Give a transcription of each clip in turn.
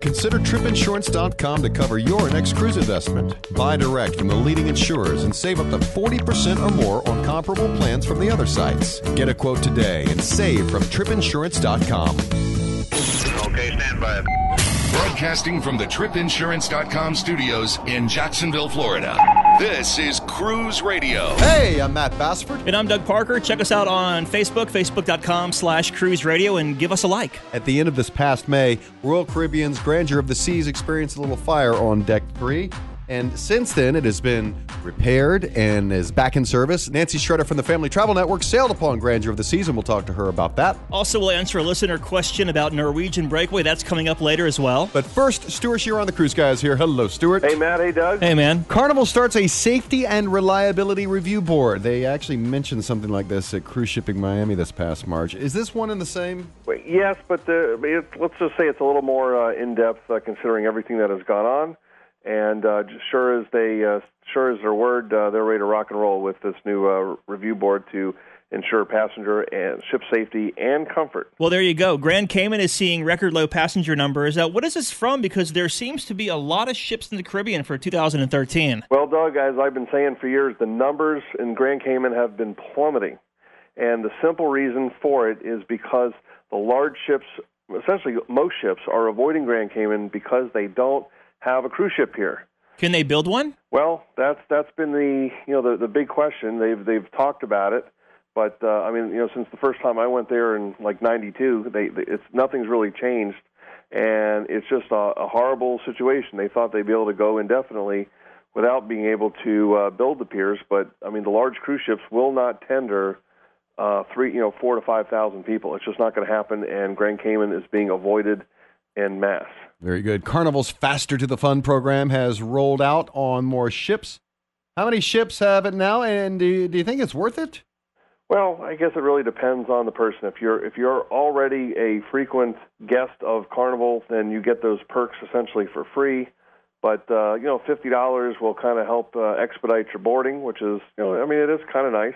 Consider tripinsurance.com to cover your next cruise investment. Buy direct from the leading insurers and save up to 40% or more on comparable plans from the other sites. Get a quote today and save from tripinsurance.com. Okay, stand by. Broadcasting from the tripinsurance.com studios in Jacksonville, Florida. This is Cruise Radio. Hey, I'm Matt Bassford. And I'm Doug Parker. Check us out on Facebook, facebook.com slash cruise radio, and give us a like. At the end of this past May, Royal Caribbean's Grandeur of the Seas experienced a little fire on Deck 3. And since then, it has been repaired and is back in service. Nancy Schretter from the Family Travel Network sailed upon Grandeur of the Season. we'll talk to her about that. Also, we'll answer a listener question about Norwegian Breakaway. That's coming up later as well. But first, Stewart Shearer on the Cruise Guys here. Hello, Stewart. Hey, Matt. Hey, Doug. Hey, man. Carnival starts a safety and reliability review board. They actually mentioned something like this at Cruise Shipping Miami this past March. Is this one in the same? Wait, yes, but the, it, let's just say it's a little more uh, in depth uh, considering everything that has gone on. And uh, sure as they, uh, sure as their word, uh, they're ready to rock and roll with this new uh, review board to ensure passenger and ship safety and comfort. Well, there you go. Grand Cayman is seeing record low passenger numbers. Uh, what is this from? Because there seems to be a lot of ships in the Caribbean for 2013. Well, Doug, as I've been saying for years, the numbers in Grand Cayman have been plummeting. And the simple reason for it is because the large ships, essentially most ships, are avoiding Grand Cayman because they don't have a cruise ship here. Can they build one? Well, that's that's been the you know the the big question. They've they've talked about it, but uh, I mean you know since the first time I went there in like '92, they, they it's nothing's really changed, and it's just a, a horrible situation. They thought they'd be able to go indefinitely without being able to uh, build the piers, but I mean the large cruise ships will not tender uh, three you know four to five thousand people. It's just not going to happen, and Grand Cayman is being avoided en masse. Very good. Carnival's Faster to the Fun program has rolled out on more ships. How many ships have it now, and do you, do you think it's worth it? Well, I guess it really depends on the person. If you're if you're already a frequent guest of Carnival, then you get those perks essentially for free. But uh, you know, fifty dollars will kind of help uh, expedite your boarding, which is you know, I mean, it is kind of nice.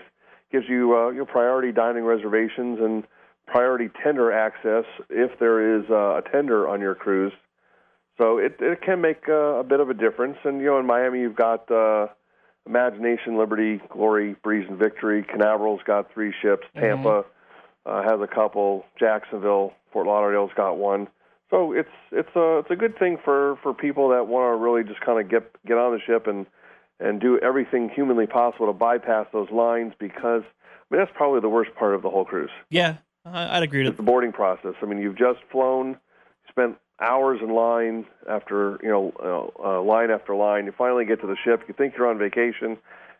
Gives you uh, you know, priority dining reservations and priority tender access if there is uh, a tender on your cruise. So it it can make uh, a bit of a difference. And you know, in Miami, you've got uh, Imagination, Liberty, Glory, Breeze, and Victory. Canaveral's got three ships. Tampa uh, has a couple. Jacksonville, Fort Lauderdale's got one. So it's it's a it's a good thing for for people that want to really just kind of get get on the ship and and do everything humanly possible to bypass those lines because I mean that's probably the worst part of the whole cruise. Yeah, I'd agree to the boarding process. I mean, you've just flown, spent hours in line after you know uh, uh, line after line. You finally get to the ship. You think you're on vacation,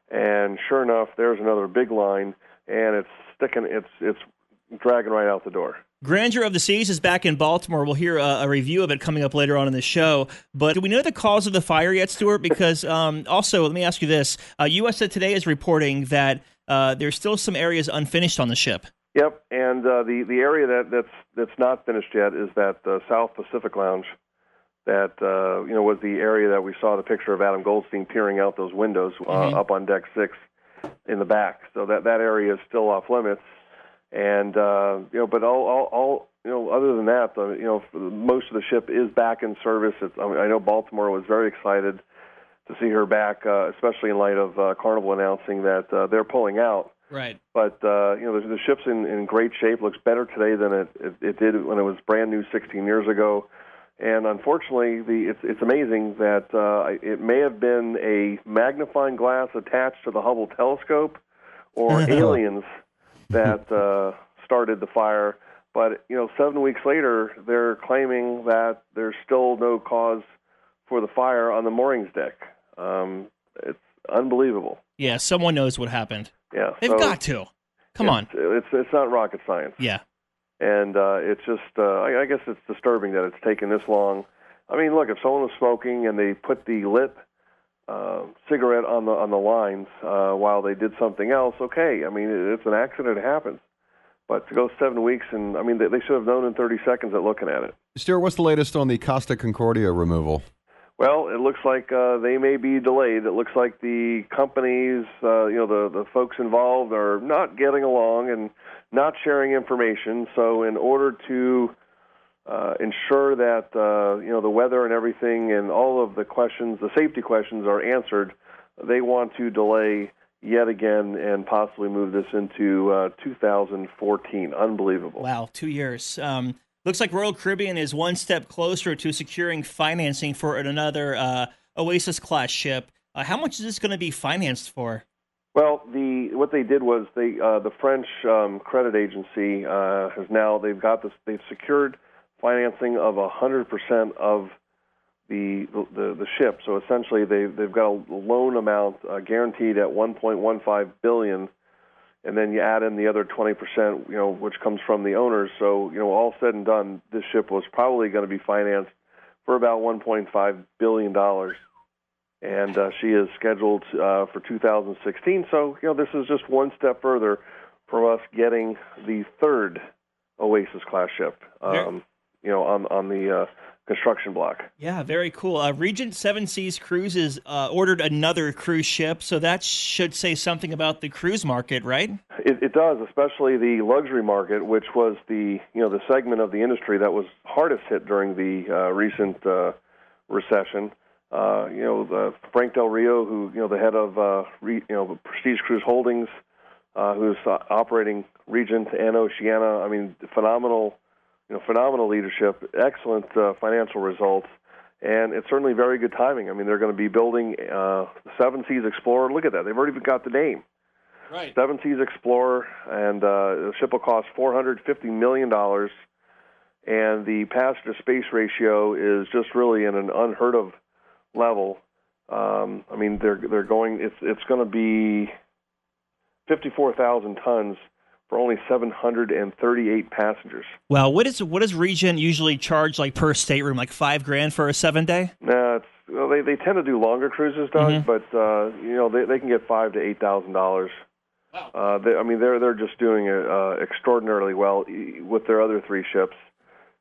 and sure enough, there's another big line, and it's sticking. It's it's dragging right out the door. Grandeur of the Seas is back in Baltimore. We'll hear a, a review of it coming up later on in the show. But do we know the cause of the fire yet, Stewart? Because um, also, let me ask you this: uh, USA Today is reporting that uh, there's still some areas unfinished on the ship. Yep, and uh, the the area that that's that's not finished yet is that uh, South Pacific Lounge. That uh, you know was the area that we saw the picture of Adam Goldstein peering out those windows uh, Mhm. up on deck six in the back. So that that area is still off limits, and uh, you know, but all all, all you know, other than that, the, you know, most of the ship is back in service. It's, I, mean, I know Baltimore was very excited to see her back, uh, especially in light of uh, Carnival announcing that uh, they're pulling out Right. but uh, you know the, the ship's in, in great shape. Looks better today than it, it, it did when it was brand new 16 years ago. And unfortunately, the it's it's amazing that uh, it may have been a magnifying glass attached to the Hubble telescope, or aliens that uh, started the fire. But you know, seven weeks later, they're claiming that there's still no cause for the fire on the moorings deck. Um, it's unbelievable. Yeah, someone knows what happened. Yeah, They've so- got to. Come on. it's, It's it's not rocket science, Yeah. and uh, it's just uh, I, I guess it's disturbing that it's taken this long. I mean, look, if someone was smoking and they put the lit uh, cigarette on the on the lines uh, while they did something else, okay. I mean, it, it's an accident; it happens. But to go seven weeks, and I mean, they, they should have known in 30 seconds at looking at it. Stewart, what's the latest on the Costa Concordia removal? Well, it looks like uh, they may be delayed. It looks like the companies, uh, you know, the the folks involved are not getting along and not sharing information. So, in order to uh, ensure that uh, you know the weather and everything and all of the questions, the safety questions, are answered. They want to delay yet again and possibly move this into uh, 2014. Unbelievable. Wow, two years. Um, looks like Royal Caribbean is one step closer to securing financing for another uh, Oasis class ship. Uh, how much is this going to be financed for? Well, the what they did was they uh, the French um, credit agency uh, has now they've got this they've secured financing of hundred percent of the, the the ship. So essentially, they they've got a loan amount uh, guaranteed at 1.15 billion, and then you add in the other 20 percent, you know, which comes from the owners. So you know, all said and done, this ship was probably going to be financed for about 1.5 billion dollars and uh, she is scheduled uh, for 2016. So, you know, this is just one step further from us getting the third Oasis class ship, um, you know, on on the uh, construction block. Yeah, very cool. Uh, Regent Seven Seas Cruises uh, ordered another cruise ship, so that should say something about the cruise market, right? It, it does, especially the luxury market, which was the you know the segment of the industry that was hardest hit during the uh, recent uh, recession. Uh, you know, the Frank Del Rio, who you know the head of uh, Re, you know Prestige Cruise Holdings, uh, who's uh, operating Regent and Oceania. I mean, phenomenal, you know, phenomenal leadership, excellent uh, financial results, and it's certainly very good timing. I mean, they're going to be building uh, Seven Seas Explorer. Look at that; they've already got the name. Right. Seven Seas Explorer, and uh, the ship will cost four hundred fifty million dollars, and the passenger space ratio is just really in an unheard of level. Um, I mean, they're they're going. It's it's going to be fifty four thousand tons for only seven hundred and thirty eight passengers. Well, what is what does Regent usually charge like per stateroom? Like five grand for a seven day? Nah, it's well, they they tend to do longer cruises, Doug, Mhm. but uh, you know they they can get five to eight thousand dollars. Wow. Uh, they, I mean, they're they're just doing it uh, extraordinarily well with their other three ships,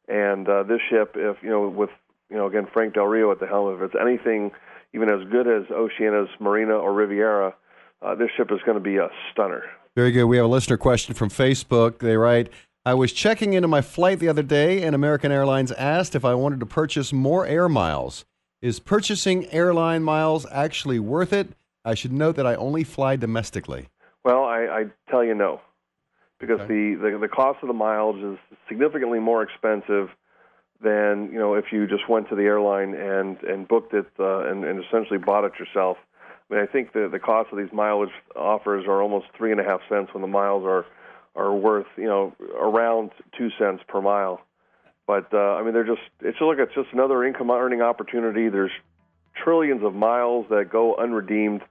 and uh, this ship, if you know, with you know, again Frank Del Rio at the helm, if it's anything even as good as Oceania's Marina or Riviera, uh, this ship is going to be a stunner. Very good. We have a listener question from Facebook. They write, I was checking into my flight the other day, and American Airlines asked if I wanted to purchase more air miles. Is purchasing airline miles actually worth it? I should note that I only fly domestically. Well, I, I tell you no, because Okay. the, the the cost of the miles is significantly more expensive than you know if you just went to the airline and and booked it uh, and, and essentially bought it yourself. I mean, I think the the cost of these mileage offers are almost three and a half cents when the miles are are worth you know around two cents per mile. But uh, I mean, they're just it's look it's just another income earning opportunity. There's trillions of miles that go unredeemed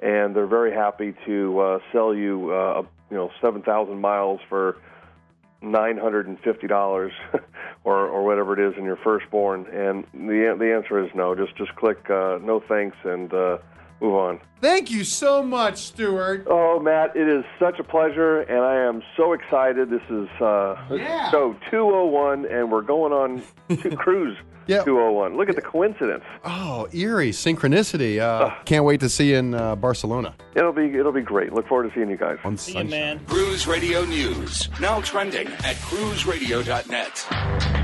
and they're very happy to uh, sell you, uh, you know, seven thousand miles for nine hundred and fifty dollars, or or whatever it is in your firstborn. And the the answer is no. Just just click uh, no thanks and uh, move on. Thank you so much, Stewart. Oh, Matt, it is such a pleasure, and I am so excited. This is uh, Yeah. show two hundred one, and we're going on to cruise Yeah. two hundred one. Look at the coincidence. Oh, eerie synchronicity. Uh, can't wait to see you in uh, Barcelona It'll be it'll be great. Look forward to seeing you guys. on See you, man. Cruise Radio News, now trending at cruiseradio.net.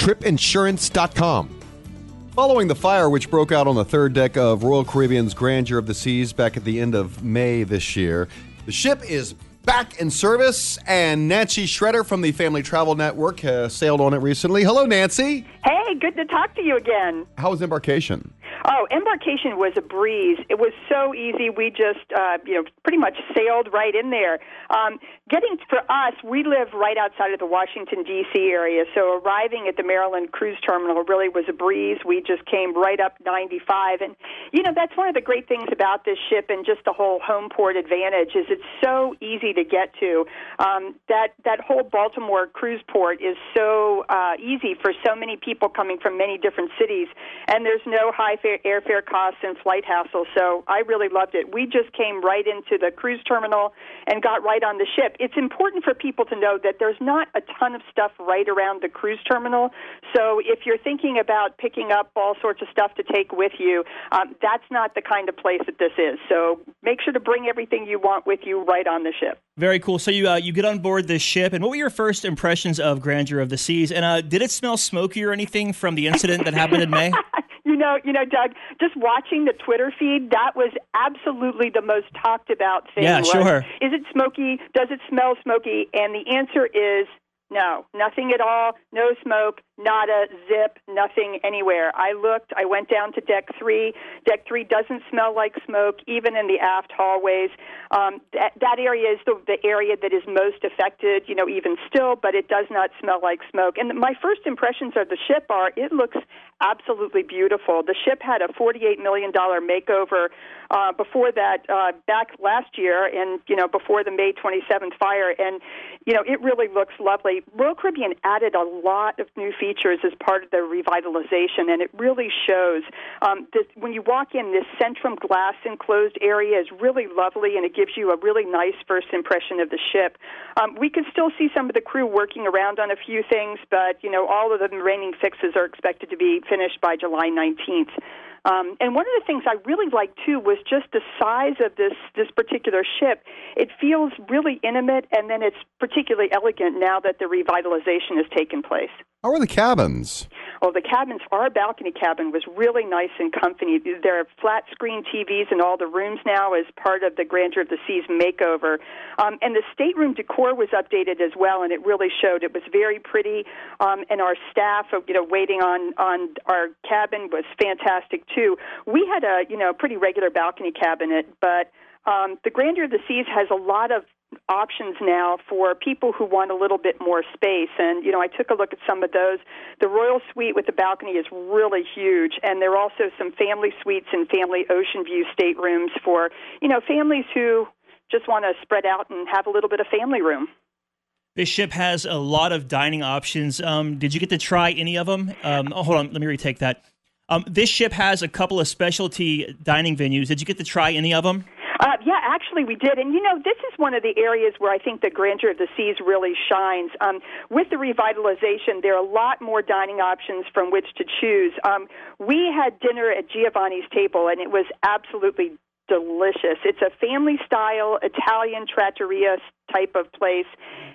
tripinsurance.com. Following the fire which broke out on the third deck of Royal Caribbean's Grandeur of the Seas back at the end of May this year, the ship is back in service, and Nancy Schretter from the Family Travel Network uh, sailed on it recently. Hello, Nancy. Hey, good to talk to you again. How was embarkation? Oh, embarkation was a breeze. It was so easy. We just, uh, you know, pretty much sailed right in there. Um, getting for us, we live right outside of the Washington D.C. area, so arriving at the Maryland Cruise Terminal really was a breeze. We just came right up 95, and you know that's one of the great things about this ship and just the whole home port advantage is it's so easy to get to. Um, that that whole Baltimore cruise port is so uh, easy for so many people coming from many different cities, and there's no high fare, airfare costs and flight hassle. So I really loved it. We just came right into the cruise terminal and got right on the ship. It's important for people to know that there's not a ton of stuff right around the cruise terminal. So if you're thinking about picking up all sorts of stuff to take with you, um, that's not the kind of place that this is. So make sure to bring everything you want with you right on the ship. Very cool. So you uh, you get on board this ship, and what were your first impressions of Grandeur of the Seas? And uh, did it smell smoky or anything from the incident that happened in May? you know, you know, Doug, just watching the Twitter feed, that was absolutely the most talked about thing. Yeah, was, sure. Is it smoky? Does it smell smoky? And the answer is no, nothing at all. No smoke, not a zip, nothing anywhere. I looked, I went down to deck three. Deck three doesn't smell like smoke, even in the aft hallways. Um, that, that area is the, the area that is most affected, you know, even still, but it does not smell like smoke. And my first impressions of the ship are it looks absolutely beautiful. The ship had a $48 million makeover uh, before that, uh, back last year, and, you know, before the May 27th fire. And, you know, it really looks lovely. Royal Caribbean added a lot of new features as part of the revitalization, and it really shows. Um, this, when you walk in, this Centrum glass enclosed area is really lovely, and it gives you a really nice first impression of the ship. Um, we can still see some of the crew working around on a few things, but you know all of the remaining fixes are expected to be finished by July 19th. Um, and one of the things I really liked too was just the size of this this particular ship. It feels really intimate, and then it's particularly elegant now that the revitalization has taken place. How are the cabins? Oh, the cabins, our balcony cabin was really nice and comfy. There are flat screen TVs in all the rooms now as part of the Grandeur of the Seas makeover. Um, and the stateroom decor was updated as well, and it really showed. It was very pretty, um, and our staff, uh, you know, waiting on, on our cabin was fantastic too. We had a, you know, pretty regular balcony cabinet, but um, the Grandeur of the Seas has a lot of options now for people who want a little bit more space. And, you know, I took a look at some of those. The Royal Suite with the balcony is really huge, and there are also some family suites and family ocean view staterooms for, you know, families who just want to spread out and have a little bit of family room. This ship has a lot of dining options. Um, did you get to try any of them? Um, oh, hold on, let me retake that. Um, this ship has a couple of specialty dining venues. Did you get to try any of them? Uh, yeah, actually, we did. And you know, this is one of the areas where I think the grandeur of the seas really shines. Um, with the revitalization, there are a lot more dining options from which to choose. Um, we had dinner at Giovanni's table, and it was absolutely delicious. It's a family style Italian trattoria type of place,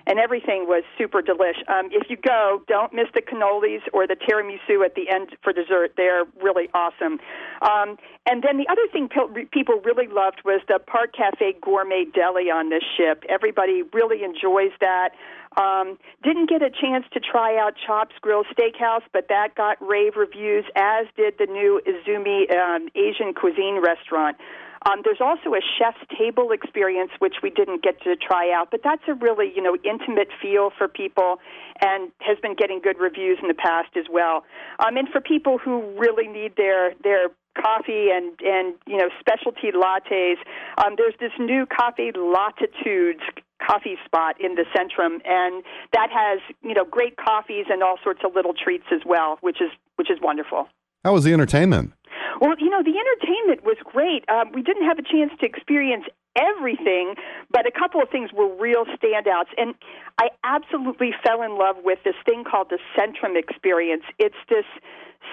and everything was super delish. Um, if you go, don't miss the cannolis or the tiramisu at the end for dessert. They're really awesome. Um, and then the other thing people really loved was the Park Cafe Gourmet Deli on this ship. Everybody really enjoys that. Um, didn't get a chance to try out Chops Grill Steakhouse, but that got rave reviews, as did the new Izumi um, Asian cuisine restaurant. Um, there's also a chef's table experience, which we didn't get to try out, but that's a really you know intimate feel for people, and has been getting good reviews in the past as well. Um, and for people who really need their their coffee and and you know specialty lattes. Um, there's this new coffee Latte-tudes coffee spot in the Centrum, and that has you know great coffees and all sorts of little treats as well, which is which is wonderful. How was the entertainment? Well, you know, the entertainment was great. Um, we didn't have a chance to experience everything, but a couple of things were real standouts. And I absolutely fell in love with this thing called the Centrum Experience. It's this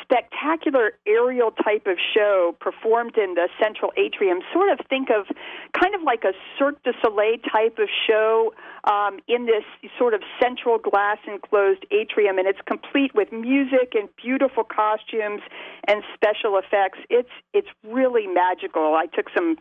spectacular aerial type of show performed in the central atrium. Sort of think of kind of like a Cirque du Soleil type of show um, in this sort of central glass enclosed atrium, and it's complete with music and beautiful costumes and special effects. It's it's really magical. I took some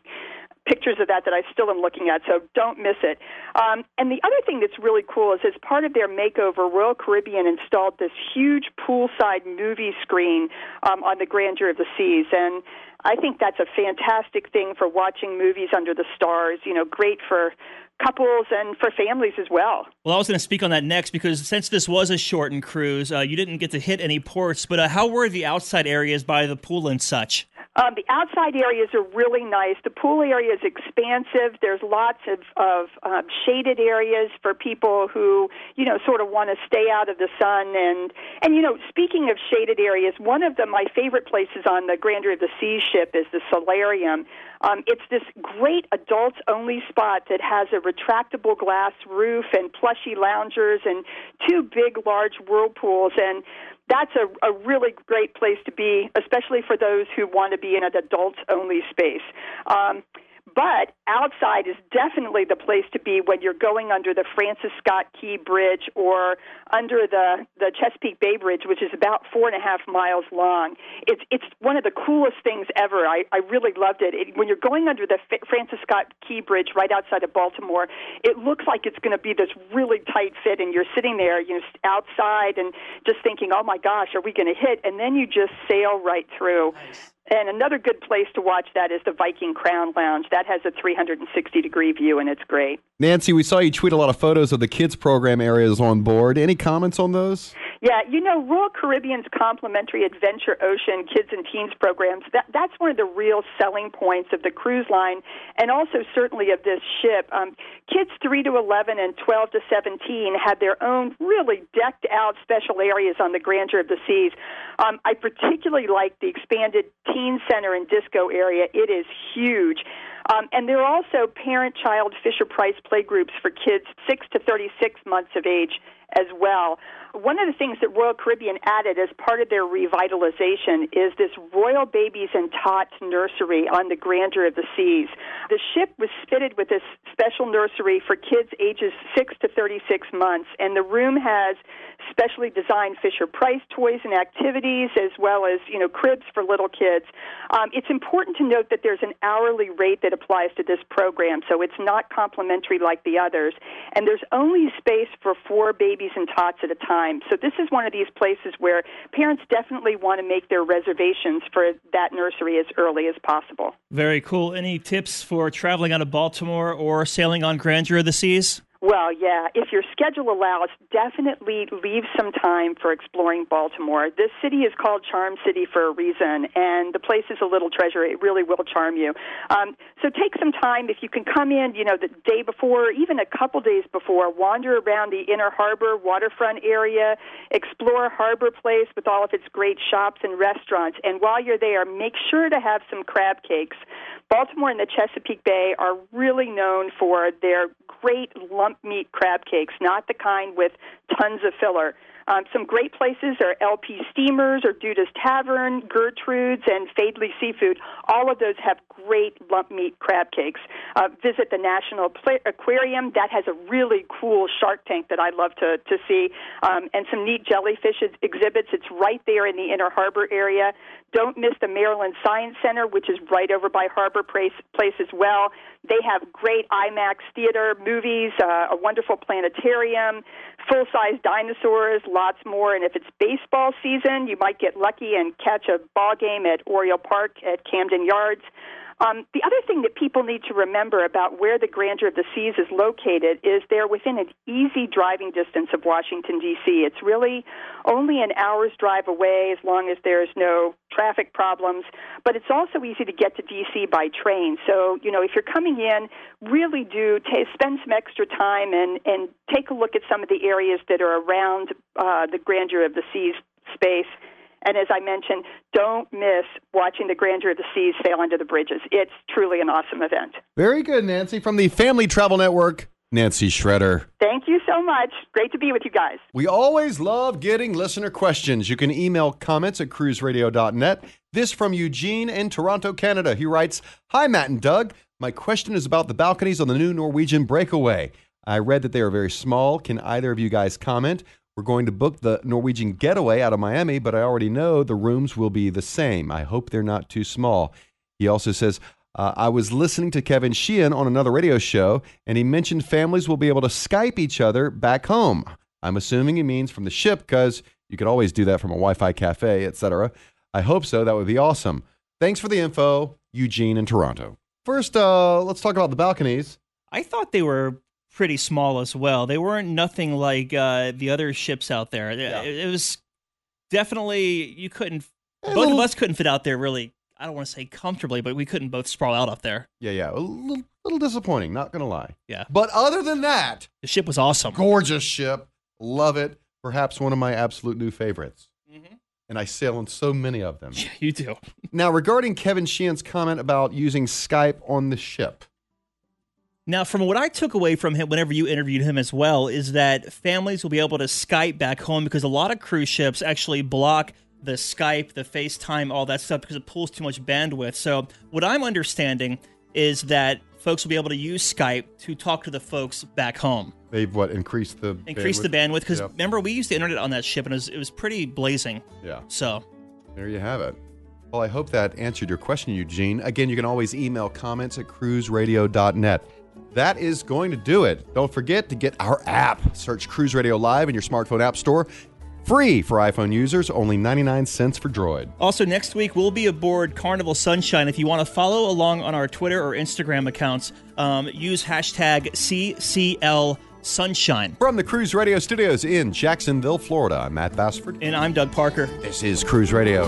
pictures of that that I still am looking at, so don't miss it. Um, and the other thing that's really cool is as part of their makeover, Royal Caribbean installed this huge poolside movie screen um, on the grandeur of the seas. And I think that's a fantastic thing for watching movies under the stars. You know, great for couples and for families as well. Well, I was going to speak on that next because since this was a shortened cruise, uh, you didn't get to hit any ports. But uh, how were the outside areas by the pool and such? Um, the outside areas are really nice. The pool area is expansive. There's lots of, of um, shaded areas for people who, you know, sort of want to stay out of the sun. And, and, you know, speaking of shaded areas, one of the, my favorite places on the Grandeur of the Seas ship is the solarium. Um, it's this great adults only spot that has a retractable glass roof and plushy loungers and two big, large whirlpools. And that's a, a really great place to be, especially for those who want to be in an adults only space. Um, but outside is definitely the place to be when you're going under the Francis Scott Key Bridge or under the the Chesapeake Bay Bridge, which is about four and a half miles long. It's it's one of the coolest things ever. I I really loved it. it when you're going under the F- Francis Scott Key Bridge right outside of Baltimore, it looks like it's going to be this really tight fit, and you're sitting there, you know, outside and just thinking, oh my gosh, are we going to hit? And then you just sail right through. Nice. And another good place to watch that is the Viking Crown Lounge. That has a 360 degree view, and it's great. Nancy, we saw you tweet a lot of photos of the kids program areas on board. Any comments on those? Yeah, you know, Royal Caribbean's complimentary Adventure Ocean kids and teens programs, that, that's one of the real selling points of the cruise line and also certainly of this ship. Um, kids 3 to 11 and 12 to 17 had their own really decked out special areas on the grandeur of the seas. Um, I particularly like the expanded teen center and disco area. It is huge. Um, and there are also parent child Fisher Price playgroups for kids 6 to 36 months of age as well. One of the things that Royal Caribbean added as part of their revitalization is this Royal Babies and Tots nursery on the grandeur of the seas. The ship was fitted with this special nursery for kids ages 6 to 36 months, and the room has specially designed Fisher Price toys and activities, as well as you know cribs for little kids. Um, it's important to note that there's an hourly rate that applies to this program, so it's not complimentary like the others, and there's only space for four babies and tots at a time. So this is one of these places where parents definitely want to make their reservations for that nursery as early as possible. Very cool. Any tips for traveling out of Baltimore or sailing on Grandeur of the Seas? Well, yeah, if your schedule allows, definitely leave some time for exploring Baltimore. This city is called Charm City for a reason, and the place is a little treasure. It really will charm you. Um, so take some time. If you can come in, you know, the day before, even a couple days before, wander around the Inner Harbor waterfront area, explore Harbor Place with all of its great shops and restaurants. And while you're there, make sure to have some crab cakes. Baltimore and the Chesapeake Bay are really known for their great lump meat crab cakes, not the kind with tons of filler. Um, some great places are LP Steamers or Duda's Tavern, Gertrude's, and Faidley Seafood. All of those have great lump meat crab cakes. Uh, visit the National Aquarium. That has a really cool shark tank that I love to, to see, um, and some neat jellyfish exhibits. It's right there in the Inner Harbor area. Don't miss the Maryland Science Center, which is right over by Harbor Place, Place as well. They have great IMAX theater movies, uh, a wonderful planetarium, full size dinosaurs, lots more. And if it's baseball season, you might get lucky and catch a ball game at Oriole Park at Camden Yards. Um, the other thing that people need to remember about where the Grandeur of the Seas is located is they're within an easy driving distance of Washington, D.C. It's really only an hour's drive away as long as there's no traffic problems, but it's also easy to get to D.C. by train. So, you know, if you're coming in, really do t- spend some extra time and, and take a look at some of the areas that are around uh, the Grandeur of the Seas space And as I mentioned, don't miss watching the grandeur of the seas sail under the bridges. It's truly an awesome event. Very good, Nancy. From the Family Travel Network, Nancy Schretter. Thank you so much. Great to be with you guys. We always love getting listener questions. You can email comments at cruiseradio.net. This from Eugene in Toronto, Canada. He writes Hi, Matt and Doug. My question is about the balconies on the new Norwegian Breakaway. I read that they are very small. Can either of you guys comment? We're going to book the Norwegian Getaway out of Miami, but I already know the rooms will be the same. I hope they're not too small. He also says, uh, I was listening to Kevin Sheehan on another radio show, and he mentioned families will be able to Skype each other back home. I'm assuming he means from the ship because you could always do that from a Wi-Fi cafe, etc. I hope so. That would be awesome. Thanks for the info, Eugene in Toronto. First, uh, let's talk about the balconies. I thought they were pretty small as well. They weren't nothing like uh, the other ships out there. Yeah. It, it was definitely you couldn't. A both little- of us couldn't fit out there really. I don't want to say comfortably, but we couldn't both sprawl out up there. Yeah, yeah, a little, little disappointing. Not gonna lie. Yeah. But other than that, The ship was awesome. gorgeous ship. Love it. Perhaps one of my absolute new favorites. And I sail on so many of them. Yeah, you do. Now, regarding Kevin Sheehan's comment about using Skype on the ship, Now, from what I took away from him whenever you interviewed him as well, is that families will be able to Skype back home because a lot of cruise ships actually block the Skype, the FaceTime, all that stuff because it pulls too much bandwidth. So, what I'm understanding is that folks will be able to use Skype to talk to the folks back home, they've what increased the increase the bandwidth. Because Yep. remember, we used the internet on that ship and it was, it was pretty blazing. Yeah. So, There you have it. Well, I hope that answered your question, Eugene. Again, you can always email comments at cruiseradio.net. That is going to do it. Don't forget to get our app. Search Cruise Radio Live in your smartphone app store. Free for iPhone users, only 99 cents for Droid. Also, next week we'll be aboard Carnival Sunshine. If you want to follow along on our Twitter or Instagram accounts, um, use hashtag CCL Sunshine. From the Cruise Radio studios in Jacksonville, Florida, I'm Matt Bassford. And I'm Doug Parker. This is Cruise Radio.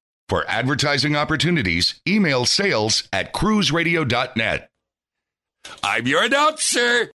For advertising opportunities, email sales at cruiseradio.net. I'm your announcer.